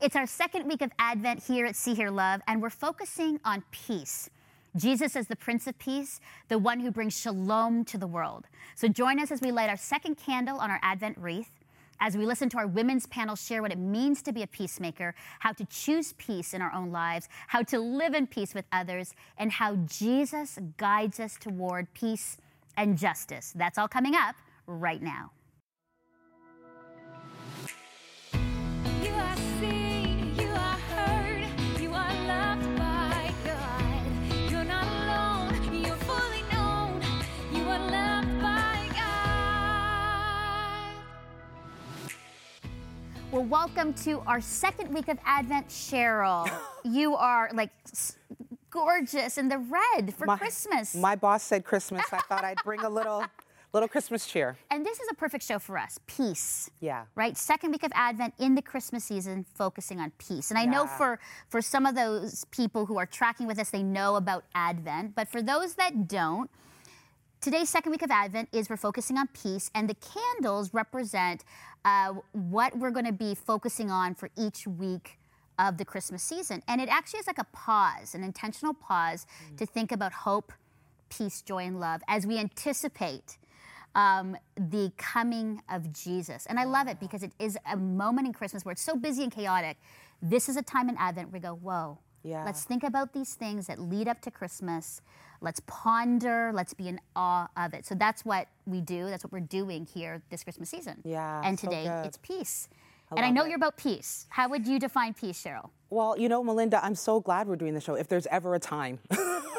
It's our second week of Advent here at See Hear Love, and we're focusing on peace. Jesus is the Prince of Peace, the one who brings shalom to the world. So join us as we light our second candle on our Advent wreath, as we listen to our women's panel share what it means to be a peacemaker, how to choose peace in our own lives, how to live in peace with others, and how Jesus guides us toward peace and justice. That's all coming up right now. Well, welcome to our second week of Advent, Cheryl. you are like s- gorgeous in the red for My- Christmas. My boss said Christmas. I thought I'd bring a little, little Christmas cheer. and this is a perfect show for us peace. Yeah. Right? Second week of Advent in the Christmas season, focusing on peace. And I know for, for some of those people who are tracking with us, they know about Advent. But for those that don't, Today's second week of Advent is we're focusing on peace, and the candles represent uh, what we're going to be focusing on for each week of the Christmas season. And it actually is like a pause, an intentional pause to think about hope, peace, joy, and love as we anticipate um, the coming of Jesus. And I love it because it is a moment in Christmas where it's so busy and chaotic. This is a time in Advent where we go, whoa. Yeah. Let's think about these things that lead up to Christmas. Let's ponder. Let's be in awe of it. So that's what we do. That's what we're doing here this Christmas season. Yeah, And so today good. it's peace. and I know it. you're about peace. How would you define peace, Cheryl? Well, you know, Melinda, I'm so glad we're doing the show. If there's ever a time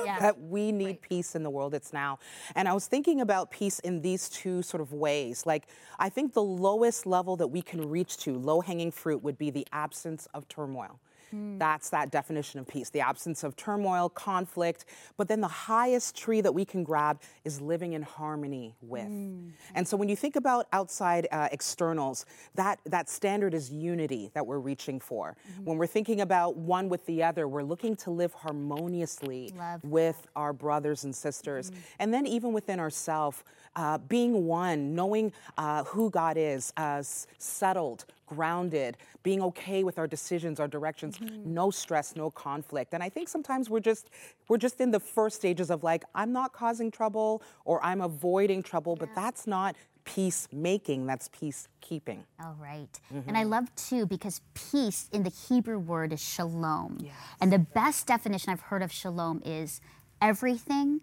Yeah. that we need peace in the world, it's now. And I was thinking about peace in these two sort of ways. Like, I think the lowest level that we can reach to, low hanging fruit, would be the absence of turmoil. Hmm. That's that definition of peace the absence of turmoil, conflict. But then the highest tree that we can grab is living in harmony with. Hmm. And so when you think about outside uh, externals, that, that standard is unity that we're reaching for. Mm-hmm. When we're thinking about one with the other, we're looking to live harmoniously Love with our brothers and sisters. Mm-hmm. And then even within ourselves, uh, being one, knowing uh, who God is, uh, settled, grounded, being okay with our decisions, our directions, no stress, no conflict. And I think sometimes we're just we're just in the first stages of like I'm not causing trouble or I'm avoiding trouble, but that's not peacemaking, that's peacekeeping. All right. Mm-hmm. And I love too because peace in the Hebrew word is shalom. And the best definition I've heard of shalom is everything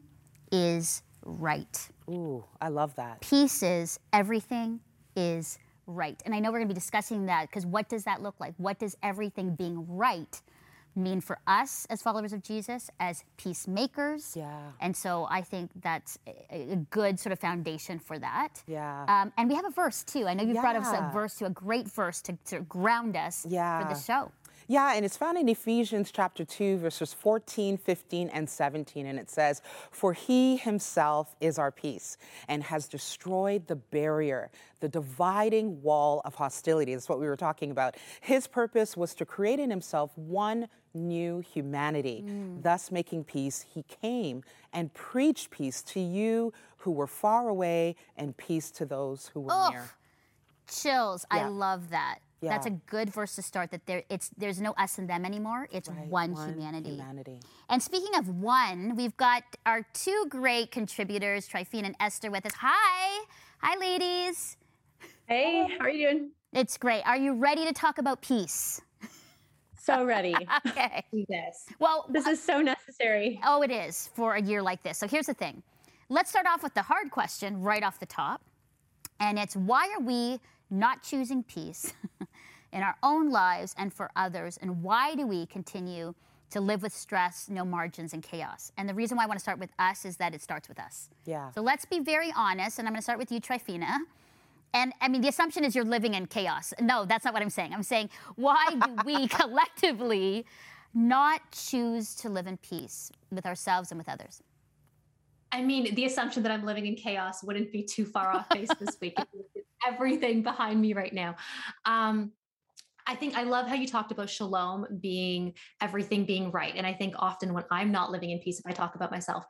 is right. Ooh, I love that. Peace is everything is right. And I know we're going to be discussing that because what does that look like? What does everything being right mean for us as followers of Jesus, as peacemakers? Yeah. And so I think that's a, good sort of foundation for that. Yeah. Um, and we have a verse too. I know you brought us a verse to a great verse to, to ground us for the show. Yeah, and it's found in Ephesians chapter 2, verses 14, 15, and 17. And it says, For he himself is our peace and has destroyed the barrier, the dividing wall of hostility. That's what we were talking about. His purpose was to create in himself one new humanity, mm. thus making peace. He came and preached peace to you who were far away and peace to those who were Ugh. near. Chills. I love that. That's a good verse to start. That there, it's there's no us and them anymore. It's Right, one, humanity. Humanity. And speaking of one, we've got our two great contributors, Trifina and Esther, with us. Hi, hi, ladies. Hey, how are you doing? It's great. Are you ready to talk about peace? So ready. Okay. this. Well, This is so necessary. Oh, it is for a year like this. So here's the thing. Let's start off with the hard question right off the top. And it's why are we not choosing peace in our own lives and for others? And why do we continue to live with stress, no margins, and chaos? And the reason why I want to start with us is that it starts with us. Yeah. So let's be very honest. And I'm going to start with you, Trifina. And I mean, the assumption is you're living in chaos. No, that's not what I'm saying. I'm saying, why do we collectively not choose to live in peace with ourselves and with others? I mean, the assumption that I'm living in chaos wouldn't be too far off base this week. Everything behind me right now. Um, I think I love how you talked about shalom being everything being right. And I think often when I'm not living in peace, if I talk about myself,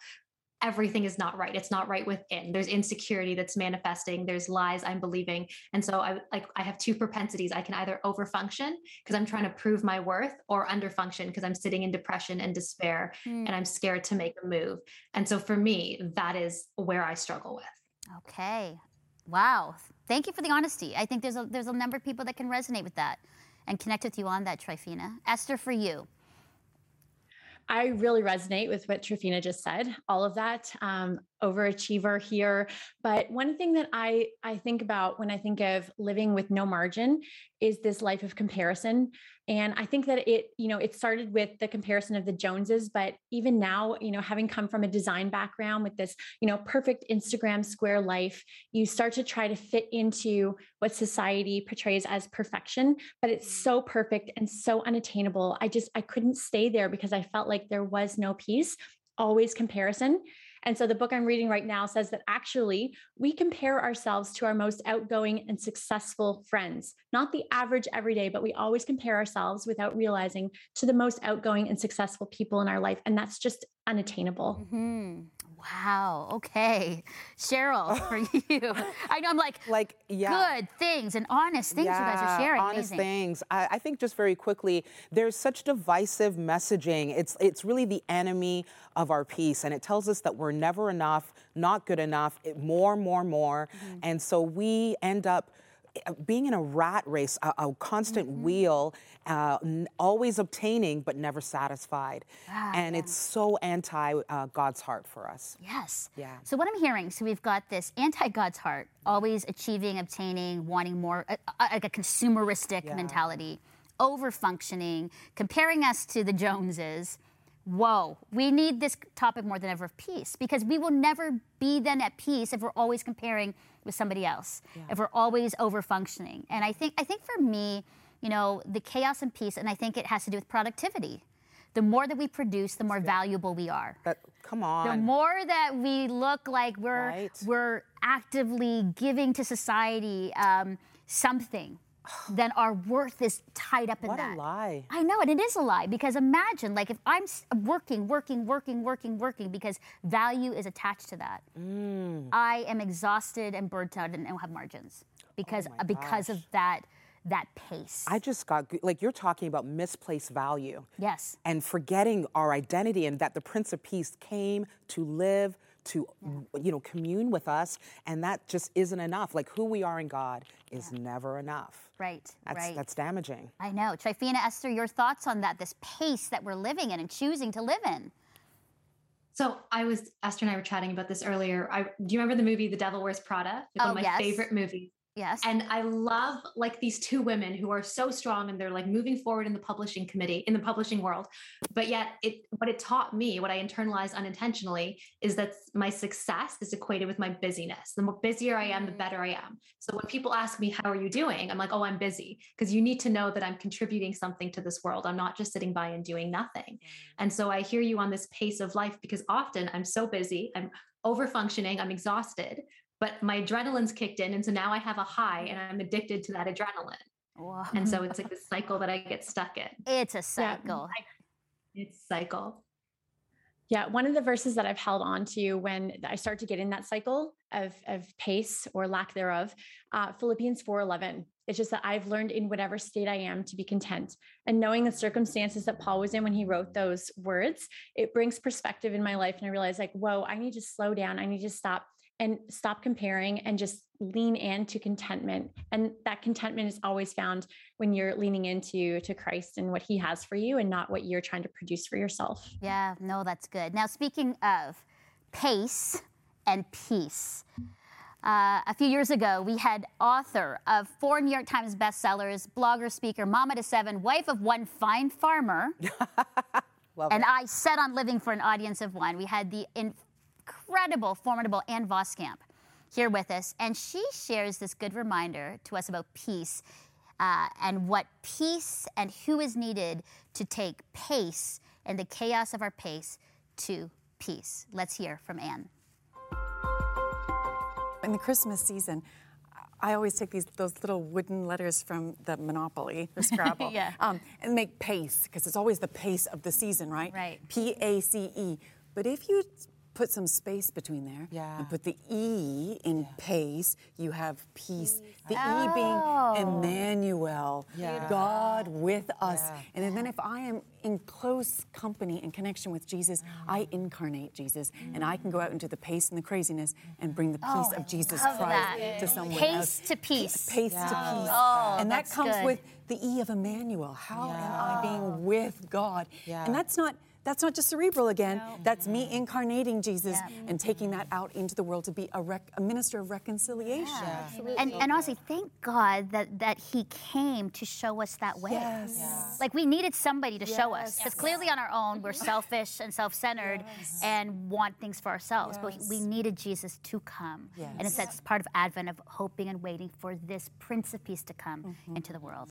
everything is not right. It's not right within. There's insecurity that's manifesting. There's lies I'm believing. And so I like I have two propensities. I can either overfunction because I'm trying to prove my worth or underfunction because I'm sitting in depression and despair Mm. and I'm scared to make a move. And so for me, that is where I struggle with. Okay. Wow. Thank you for the honesty. I think there's a there's a number of people that can resonate with that and connect with you on that, Trifina. Esther, for you. I really resonate with what Trifina just said. All of that, um, overachiever here. But one thing that I I think about when I think of living with no margin is this life of comparison. And I think that it, you know, it started with the comparison of the Joneses, but even now, you know, having come from a design background with this, you know, perfect Instagram square life, you start to try to fit into what society portrays as perfection, but it's mm-hmm. so perfect and so unattainable. I just I couldn't stay there because I felt like there was no peace, always comparison. And so the book I'm reading right now says that actually we compare ourselves to our most outgoing and successful friends, not the average everyday, but we always compare ourselves without realizing to the most outgoing and successful people in our life. And that's just unattainable. Hmm. Wow. Okay. Cheryl, for you. I know I'm like, Like, yeah. good things and honest things you guys are sharing. Honest Amazing. things. I, I think just very quickly, there's such divisive messaging. It's it's really the enemy of our peace, and it tells us that we're never enough, not good enough, it- more, more, more, Mm-hmm. and so we end up being in a rat race, a, a constant Mm-hmm. wheel, uh, n- always obtaining but never satisfied, and it's so anti uh, God's heart for us. Yes. Yeah. So what I'm hearing, so we've got this anti-God's heart, always achieving, obtaining, wanting more, uh, uh, like a consumeristic Yeah. mentality, over-functioning, comparing us to the Joneses. Whoa, we need this topic more than ever of peace because we will never be then at peace if we're always comparing with somebody else, if we're always over-functioning. And I think, I think for me, you know, the chaos and peace, and I think it has to do with productivity. The more that we produce, the more valuable we are But come on. the more that we look like we're Right. we're actively giving to society um, something, then our worth is tied up in What that. a lie. I know, and it is a lie because imagine, like, if I'm working, working, working, working, working, because value is attached to that. Mm. I am exhausted and burnt out and don't have margins because Oh because of that that pace. I just got go- like you're talking about misplaced value. yes. and forgetting our identity and that the prince of peace came to live to you know commune with us and that just isn't enough like who we are in god is never enough Right. that's right. that's damaging I know. Trifina, Esther, your thoughts on that, this pace that we're living in and choosing to live in. So I was Esther and I were chatting about this earlier. I do you remember the movie The Devil Wears Prada? Like Oh, one of oh, my yes. favorite movies. Yes. And I love like these two women who are so strong and they're like moving forward in the publishing committee, in the publishing world. But yet it what it taught me, what I internalized unintentionally, is that my success is equated with my busyness. The more busier I am, the Mm. better I am. So when people ask me, How are you doing? I'm like, Oh, I'm busy. Because you need to know that I'm contributing something to this world. I'm not just sitting by and doing nothing. And so I hear you on this pace of life because often I'm so busy, I'm over functioning, I'm exhausted, but my adrenaline's kicked in. And so now I have a high and I'm addicted to that adrenaline. Whoa. And so it's like this cycle that I get stuck in. it's a cycle. It's cycle. Yeah, one of the verses that I've held on to when I start to get in that cycle of, of pace or lack thereof, uh, Philippians 4:11. It's just that I've learned in whatever state I am to be content. And knowing the circumstances that Paul was in when he wrote those words, it brings perspective in my life. And I realize, like, whoa, I need to slow down. I need to stop and stop comparing and just lean into contentment. And that contentment is always found when you're leaning into to Christ and what he has for you and not what you're trying to produce for yourself. Yeah, no, that's good. Now, speaking of pace and peace, uh, a few years ago, we had author of four New York Times bestsellers, blogger, speaker, mama to seven, wife of one fine farmer, Love and it. I set on living for an audience of one. We had the incredible, formidable Ann Voskamp here with us, and she shares this good reminder to us about peace uh, and what peace and who is needed to take pace and the chaos of our pace to peace. Let's hear from Anne. In the Christmas season, I always take these those little wooden letters from the Monopoly, the Scrabble, Yeah. um, and make pace because it's always the pace of the season, right? Right. P A C E. But if you put some space between there Yeah. and put the E in pace, you have peace. The Oh. E being oh. Emmanuel, Yeah. God with us. Yeah. And then if I am in close company and connection with Jesus, I mm. incarnate Jesus. And I can go out into the pace and the craziness and bring the peace of oh, Jesus Oh, Christ that. to someone Pace else. to peace. Pace to peace. Oh, and that comes good. with the E of Emmanuel. How am I being with God? Yeah. And that's not that's not just cerebral again. That's me incarnating Jesus Yeah. and taking that out into the world to be a, rec- a minister of reconciliation. And, and honestly, thank God that, that He came to show us that way. Yes. Yeah. Like we needed somebody to show us. Because clearly on our own, we're selfish and self centered and want things for ourselves. But we needed Jesus to come. And it's Yes. that's part of Advent of hoping and waiting for this Prince of Peace to come Mm-hmm. into the world.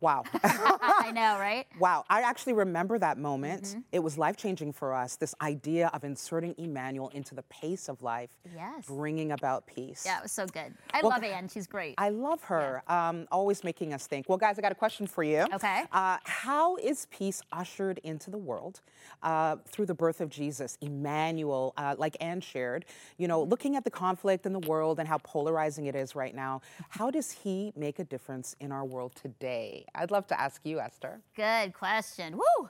Wow. I know, right? Wow, I actually remember that moment. It was life changing for us. This idea of inserting Emmanuel into the pace of life, Yes. bringing about peace. Yeah, it was so good. I Well, love Anne. She's great. I love her, um, always making us think. Well, guys, I got a question for you. Okay. Uh, how is peace ushered into the world uh, through the birth of Jesus, Emmanuel, uh, like Anne shared? You know, looking at the conflict in the world and how polarizing it is right now, how does he make a difference in our world today? I'd love to ask you, Esther. good question. Woo!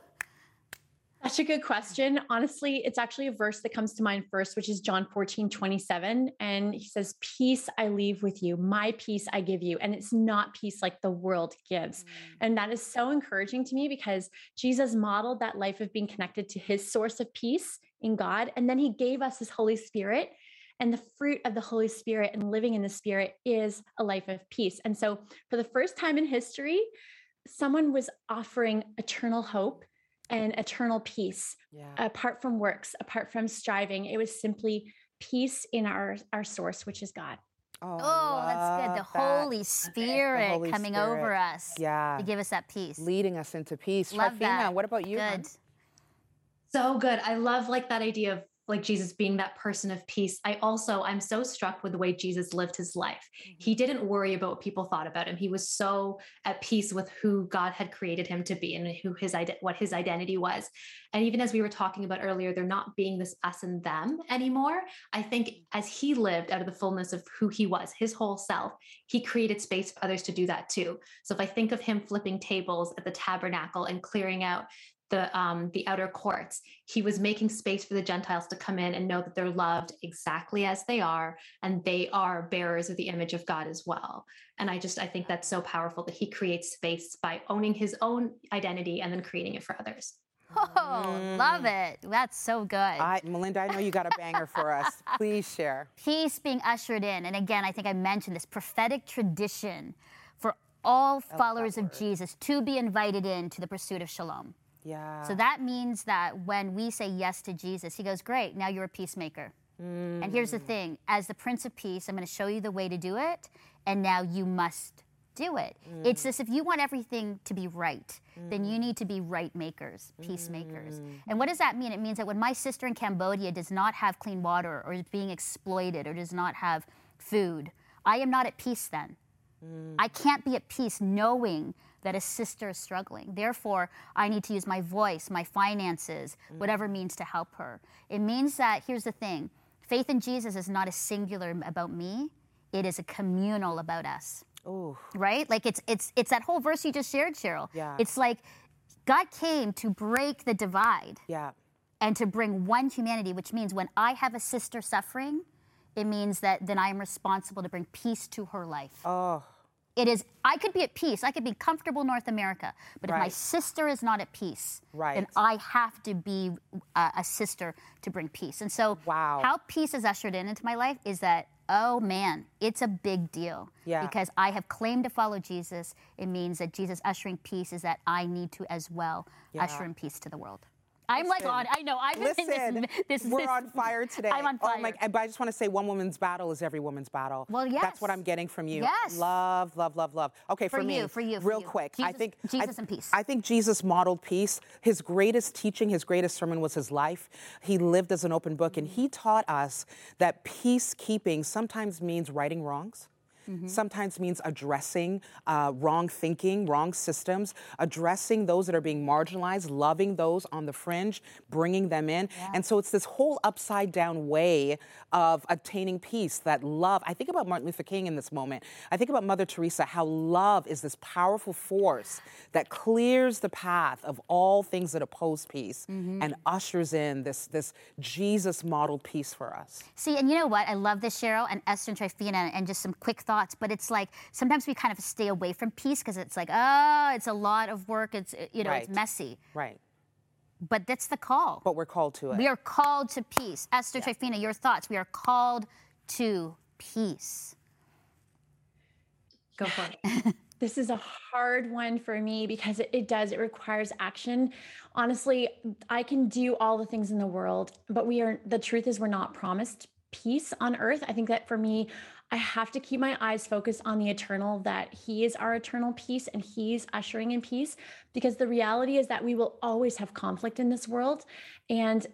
Such a good question. Honestly, it's actually a verse that comes to mind first, which is John 14, 27. And he says, Peace I leave with you, my peace I give you. And it's not peace like the world gives. Mm. And that is so encouraging to me because Jesus modeled that life of being connected to his source of peace in God. And then he gave us his Holy Spirit. And the fruit of the Holy Spirit and living in the Spirit is a life of peace. And so, for the first time in history, someone was offering eternal hope and eternal peace Yeah. apart from works apart from striving it was simply peace in our our source which is god Oh, that's oh, good. The that. Holy Spirit Holy coming Spirit. over us Yeah. to give us that peace. Leading us into peace. Love Trifina, that. what about you? hon? Good. So good. I love like that idea of like Jesus being that person of peace. I also I'm so struck with the way Jesus lived his life. Mm-hmm. He didn't worry about what people thought about him. He was so at peace with who God had created him to be and who his what his identity was. And even as we were talking about earlier, they're not being this us and them anymore. I think mm-hmm. as he lived out of the fullness of who he was, his whole self, he created space for others to do that too. So if I think of him flipping tables at the tabernacle and clearing out the um, the outer courts. He was making space for the Gentiles to come in and know that they're loved exactly as they are, and they are bearers of the image of God as well. And I just I think that's so powerful that he creates space by owning his own identity and then creating it for others. Oh, love it. That's so good. I, Melinda, I know you got a banger for us. Please share. Peace being ushered in. And again, I think I mentioned this prophetic tradition for all followers of Jesus to be invited in to the pursuit of shalom. Yeah. So that means that when we say yes to Jesus, he goes, Great, now you're a peacemaker. And here's the mm. thing as the Prince of Peace, I'm going to show you the way to do it, and now you must do it. It's mm. this if you want everything to be right, then you mm. need to be right makers, peacemakers. And what does that mean? It means that when my sister in Cambodia does not have clean water, or is being exploited, or does not have food, I am not at peace then. I can't be at peace knowing that a sister is struggling. Therefore, I need to use my voice, my finances, mm. whatever means to help her. It means that, here's the thing faith in Jesus is not a singular about me, it is a communal about us. Ooh. Right? Like it's it's it's that whole verse you just shared, Cheryl. Yeah. It's like God came to break the divide Yeah. and to bring one humanity, which means when I have a sister suffering, it means that then I am responsible to bring peace to her life. Oh. It is, I could be at peace. I could be comfortable North America. But if my sister is not at peace, right. then I have to be uh, a sister to bring peace. And so, Wow. how peace is ushered in into my life is that, oh man, it's a big deal. Yeah. Because I have claimed to follow Jesus. It means that Jesus ushering peace is that I need to as well usher in peace to the world. I'm like on, I know, I'm in Listen, this, this, we're this- on fire today. I'm on fire. Oh my, but I just want to say one woman's battle is every woman's battle. Well, yes. That's what. I'm getting from you. Yes. Love, love, love, love. Okay, for, For me, you, for you, for real you. quick. I Jesus- think I- Jesus and peace. I think Jesus modeled peace. His greatest teaching, his greatest sermon was his life. He lived as an open book, and he taught us that peacekeeping sometimes means righting wrongs. Sometimes means addressing uh, wrong thinking, wrong systems, addressing those that are being marginalized, loving those on the fringe, bringing them in. And so it's this whole upside down way of attaining peace that love. I think about Martin Luther King in this moment. I think about Mother Teresa, how love is this powerful force that clears the path of all things that oppose peace and ushers in this, this Jesus modeled peace for us. See, and you know what? I love this, Cheryl, and Esther and Trifina, and just some quick thoughts. But it's like sometimes we kind of stay away from peace because it's like, oh, it's a lot of work. It's uh, you know, it's messy. Right. But that's the call. But we're called to it. We are called to peace. Esther Trifina, your thoughts. We are called to peace. Go for it. This is a hard one for me because it, it does, it requires action. Honestly, I can do all the things in the world, but we are, the truth is, we're not promised peace on earth. I think that for me, I have to keep my eyes focused on the eternal, that He is our eternal peace and He's ushering in peace. Because the reality is that we will always have conflict in this world. And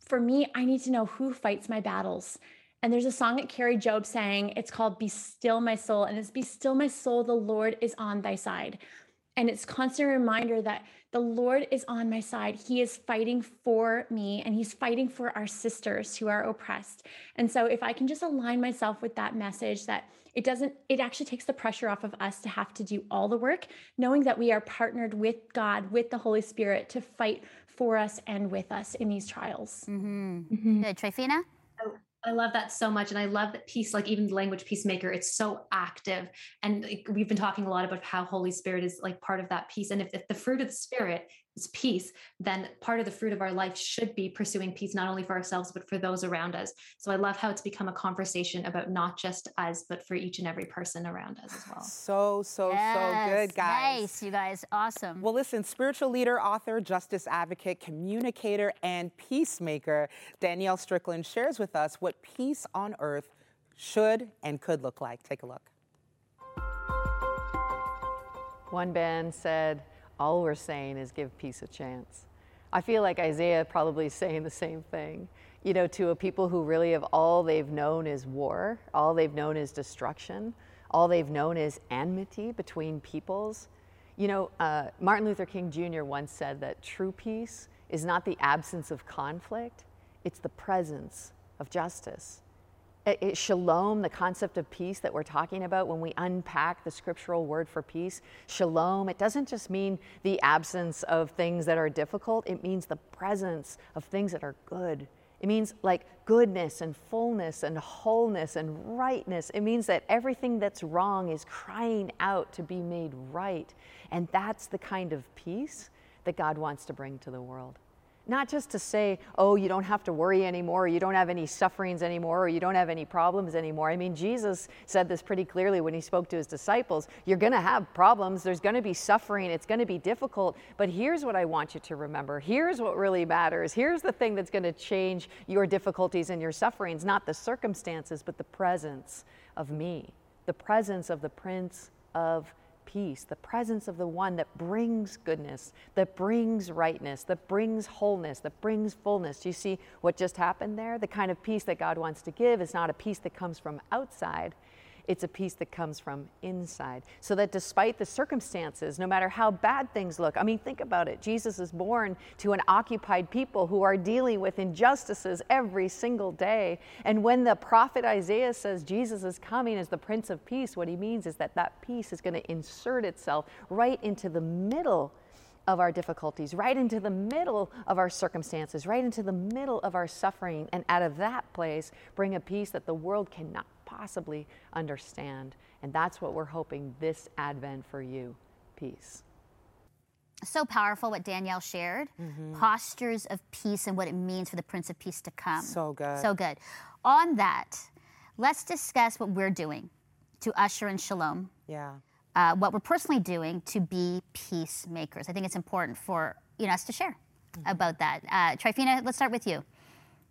for me, I need to know who fights my battles. And there's a song that Kari Jobe sang. It's called Be Still My Soul. And it's Be Still My Soul, the Lord is on thy side. And it's constant reminder that the Lord is on my side. He is fighting for me and he's fighting for our sisters who are oppressed. And so if I can just align myself with that message that it doesn't it actually takes the pressure off of us to have to do all the work, knowing that we are partnered with God, with the Holy Spirit to fight for us and with us in these trials. Mm-hmm. Mm-hmm. Good. Trifina? I love that so much. And I love that peace, like even the language peacemaker, it's so active. And we've been talking a lot about how Holy Spirit is like part of that peace. And if, if the fruit of the Spirit peace, then part of the fruit of our life should be pursuing peace, not only for ourselves, but for those around us. So I love how it's become a conversation about not just us, but for each and every person around us as well. So, so, so good, guys. Nice, you guys. Awesome. Well, listen, spiritual leader, author, justice advocate, communicator, and peacemaker, Danielle Strickland shares with us what peace on earth should and could look like. Take a look. One band said, All we're saying is give peace a chance. I feel like Isaiah probably saying the same thing. You know, to a people who really have all they've known is war, all they've known is destruction, all they've known is enmity between peoples. You know, uh, Martin Luther King Jr. once said that true peace is not the absence of conflict, it's the presence of justice. It- shalom, the concept of peace that we're talking about when we unpack the scriptural word for peace, shalom, it doesn't just mean the absence of things that are difficult, it means the presence of things that are good. It means like goodness and fullness and wholeness and rightness. It means that everything that's wrong is crying out to be made right. And that's the kind of peace that God wants to bring to the world. Not just to say, oh, you don't have to worry anymore, or you don't have any sufferings anymore, or you don't have any problems anymore. I mean, Jesus said this pretty clearly when he spoke to his disciples. You're going to have problems, there's going to be suffering, it's going to be difficult, but here's what I want you to remember. Here's what really matters. Here's the thing that's going to change your difficulties and your sufferings, not the circumstances, but the presence of me, the presence of the Prince of peace, the presence of the one that brings goodness, that brings rightness, that brings wholeness, that brings fullness. Do you see what just happened there? The kind of peace that God wants to give is not a peace that comes from outside. It's a peace that comes from inside. So that despite the circumstances, no matter how bad things look, I mean, think about it. Jesus is born to an occupied people who are dealing with injustices every single day. And when the prophet Isaiah says Jesus is coming as the Prince of Peace, what he means is that that peace is going to insert itself right into the middle of our difficulties, right into the middle of our circumstances, right into the middle of our suffering, and out of that place, bring a peace that the world cannot possibly understand. And that's what we're hoping this Advent for you peace. so powerful what Danielle shared. Postures of peace and what it means for the Prince of Peace to come. So good. So good. On that, let's discuss what we're doing to usher in shalom. Yeah. Uh, what we're personally doing to be peacemakers. I think it's important for you know us to share about that. Uh, Trifina, let's start with you.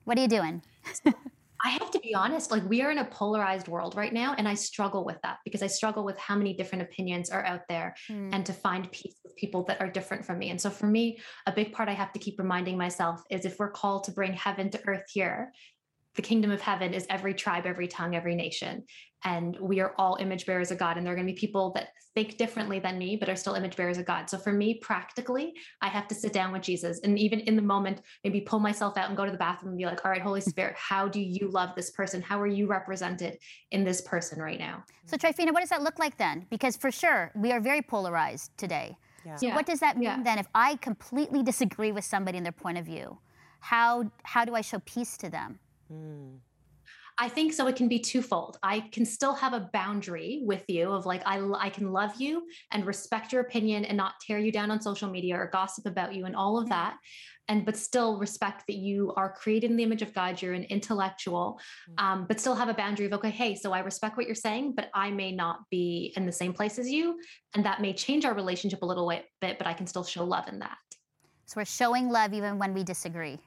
What are you doing? I have to be honest, like we are in a polarized world right now, and I struggle with that because I struggle with how many different opinions are out there hmm. and to find peace with people that are different from me. And so for me, a big part I have to keep reminding myself is if we're called to bring heaven to earth here, the kingdom of heaven is every tribe, every tongue, every nation. And we are all image bearers of God. And there are going to be people that think differently than me, but are still image bearers of God. So for me, practically, I have to sit down with Jesus and even in the moment, maybe pull myself out and go to the bathroom and be like, all right, Holy mm. Spirit, how do you love this person? How are you represented in this person right now? So, Trifina, what does that look like then? Because for sure, we are very polarized today. So, Yeah. what does that mean Yeah. then if I completely disagree with somebody in their point of view? How, how do I show peace to them? I think so. It can be twofold. I can still have a boundary with you of like, I, I can love you and respect your opinion and not tear you down on social media or gossip about you and all of that. And, but still respect that you are created in the image of God. You're an intellectual, um, but still have a boundary of, okay, hey, so I respect what you're saying, but I may not be in the same place as you. And that may change our relationship a little bit, but I can still show love in that. So, we're showing love even when we disagree.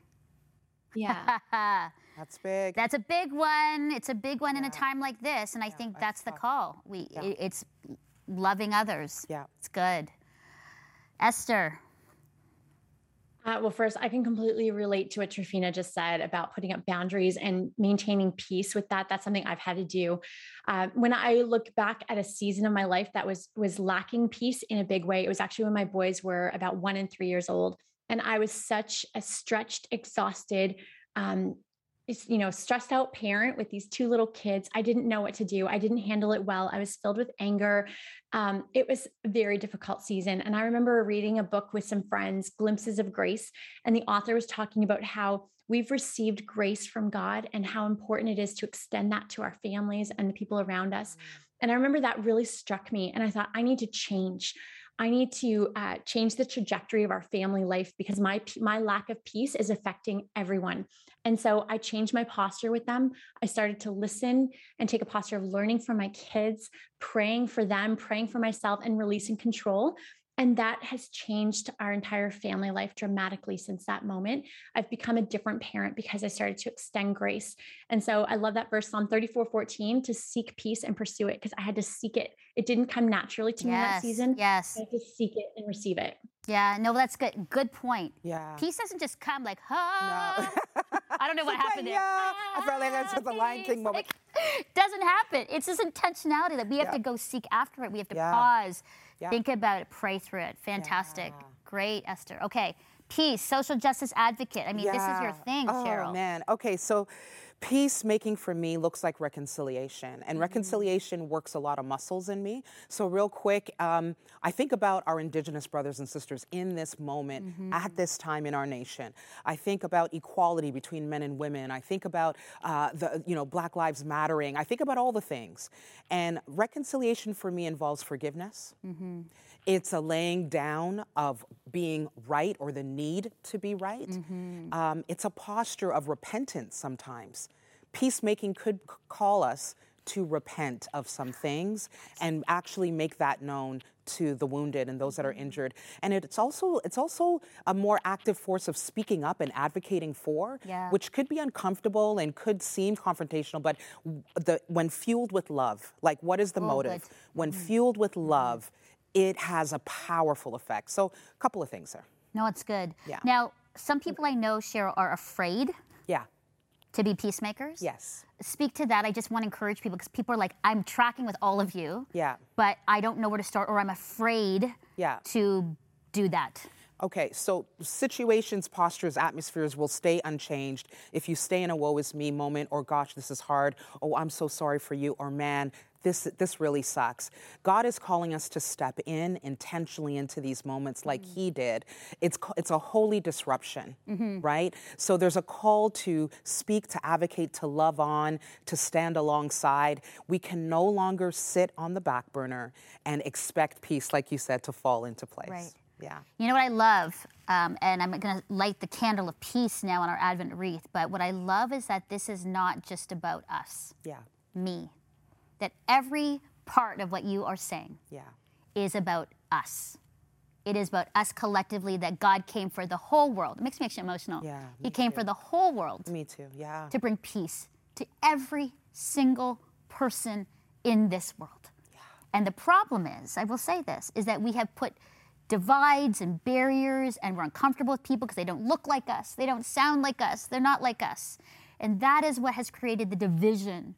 Yeah. That's big. That's a big one. It's a big one in a time like this, and I think that's the call. We, i- it's loving others. Yeah. It's good. Esther, Uh, well, first, I can completely relate to what Trifina just said about putting up boundaries and maintaining peace with that. That's something I've had to do. Uh, when I look back at a season of my life that was was lacking peace in a big way, it was actually when my boys were about one and three years old, and I was such a stretched, exhausted, um, is- you know, stressed out parent with these two little kids. I didn't know what to do. I didn't handle it well. I was filled with anger. Um, it was a very difficult season. And I remember reading a book with some friends, Glimpses of Grace, and the author was talking about how we've received grace from God and how important it is to extend that to our families and the people around us. And I remember that really struck me. And I thought, I need to change. I need to uh, change the trajectory of our family life because my my lack of peace is affecting everyone. And so I changed my posture with them. I started to listen and take a posture of learning from my kids, praying for them, praying for myself, and releasing control. And that has changed our entire family life dramatically since that moment. I've become a different parent because I started to extend grace. And so I love that verse, Psalm 34 14, to seek peace and pursue it because I had to seek it. It didn't come naturally to me in that season. yes, I had to seek it and receive it. yeah. No, that's good. Good point. Yeah. Peace doesn't just come like, huh? I don't know what happened there. Yeah. I felt like that's the Lion ah, King moment. doesn't happen. It's this intentionality that we have Yeah. to go seek after it. We have to Yeah. pause, Yeah. think about it, pray through it. Fantastic. Great, Esther. Okay. Peace, social justice advocate. I mean, this is your thing, oh, Cheryl. man. Okay, so peacemaking for me looks like reconciliation, Mm-hmm. and reconciliation works a lot of muscles in me. So, real quick, um, I think about our Indigenous brothers and sisters in this moment, Mm-hmm. at this time in our nation. I think about equality between men and women. I think about uh, the, you know, Black Lives Mattering. I think about all the things, and reconciliation for me involves forgiveness. Mm-hmm. It's a laying down of being right or the need to be right. Mm-hmm. Um, it's a posture of repentance sometimes. Peacemaking could call us to repent of some things and actually make that known to the wounded and those that Mm-hmm. are injured. And it's also it's also a more active force of speaking up and advocating for, Yeah. which could be uncomfortable and could seem confrontational, but the, when fueled with love, like what is the Oh, motive? good. When fueled with love, it has a powerful effect. So, a couple of things there. No, it's good. Yeah. Now, some mm-hmm. people I know, Cheryl, are afraid Yeah. to be peacemakers. Yes. Speak to that. I just want to encourage people because people are like, I'm tracking with all of you, Yeah. but I don't know where to start or I'm afraid Yeah. to do that. Okay, so situations, postures, atmospheres will stay unchanged if you stay in a woe is me moment or gosh, this is hard, oh, I'm so sorry for you, or man, this, this really sucks. God is calling us to step in intentionally into these moments like mm. He did. It's, it's a holy disruption, mm-hmm. right? So there's a call to speak, to advocate, to love on, to stand alongside. We can no longer sit on the back burner and expect peace, like you said, to fall into place. Right. Yeah. You know what I love, um, and I'm going to light the candle of peace now on our Advent wreath. But what I love is that this is not just about us, Yeah. me. That every part of what you are saying Yeah. is about us. It is about us collectively. That God came for the whole world. It makes me actually emotional. Yeah, He me came for the whole world Me too. Yeah. to bring peace to every single person in this world. Yeah. And the problem is, I will say this, is that we have put divides and barriers and we're uncomfortable with people because they don't look like us, they don't sound like us, they're not like us. And that is what has created the division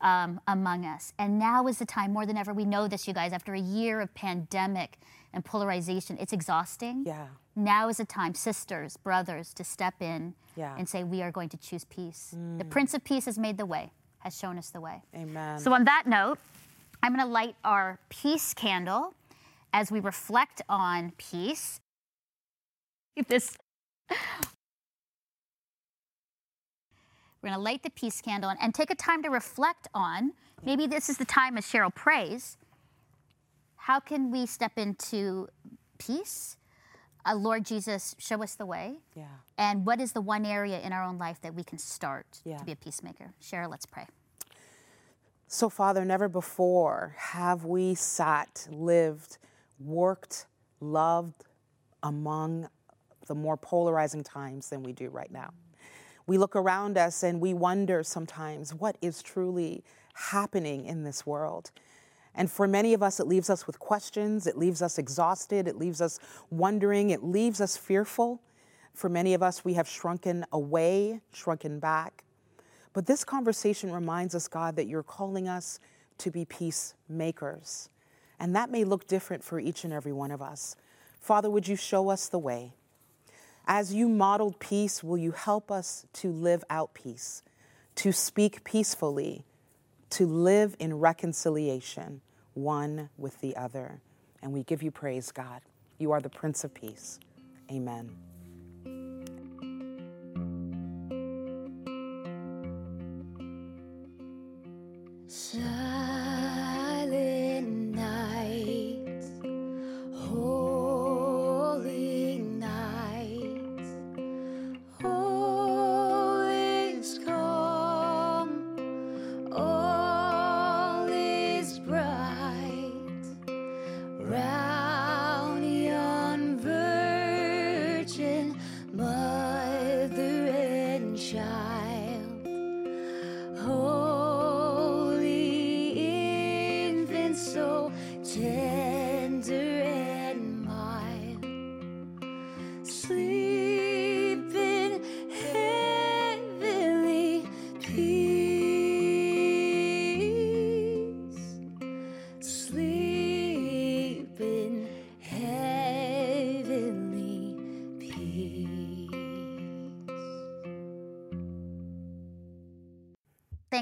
um, among us. And now is the time, more than ever, we know this, you guys, after a year of pandemic and polarization, it's exhausting. Yeah. Now is the time, sisters, brothers, to step in Yeah. and say, we are going to choose peace. The Prince of Peace has made the way, has shown us the way. Amen. So, on that note, I'm going to light our peace candle as we reflect on peace. This. We're going to light the peace candle and, and take a time to reflect on maybe this is the time as Cheryl prays. How can we step into peace? Uh, Lord Jesus, show us the way. yeah. And what is the one area in our own life that we can start Yeah. to be a peacemaker? Cheryl, let's pray. So, Father, never before have we sat, lived, worked, loved among the more polarizing times than we do right now. We look around us and we wonder sometimes what is truly happening in this world. And for many of us, it leaves us with questions, it leaves us exhausted, it leaves us wondering, it leaves us fearful. For many of us, we have shrunken away, shrunken back. But this conversation reminds us, God, that you're calling us to be peacemakers. And that may look different for each and every one of us. Father, would you show us the way? As you modeled peace, will you help us to live out peace, to speak peacefully, to live in reconciliation, one with the other? And we give you praise, God. You are the Prince of Peace. Amen.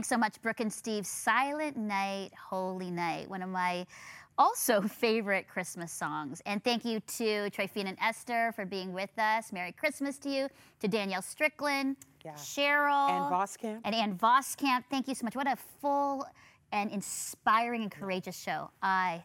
Thanks so much, Brooke and Steve. Silent Night, Holy Night, one of my also favorite Christmas songs. And thank you to Trifina and Esther for being with us. Merry Christmas to you, to Danielle Strickland, Yeah. Cheryl, Ann Voskamp. and Ann Voskamp. Thank you so much. What a full and inspiring and courageous show. I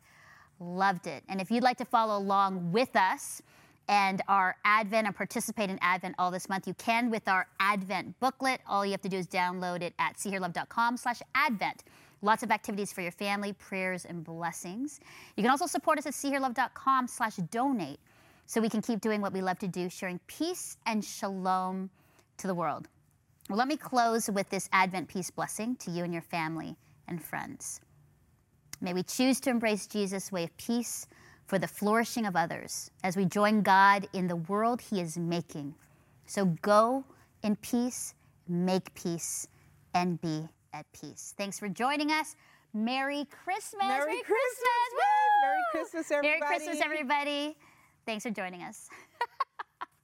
loved it. And if you'd like to follow along with us and our Advent and participate in Advent all this month, you can with our Advent booklet. All you have to do is download it at seehearlove.com slash Advent. Lots of activities for your family, prayers, and blessings. You can also support us at seehearlove.com slash donate so we can keep doing what we love to do, sharing peace and shalom to the world. Well, let me close with this Advent peace blessing to you and your family and friends. May we choose to embrace Jesus' way of peace for the flourishing of others as we join God in the world He is making. So go in peace, make peace, and be at peace. Thanks for joining us. Merry Christmas! Merry Christmas, Woo! Merry Christmas, everybody. Merry. Christmas, everybody! Thanks for joining us.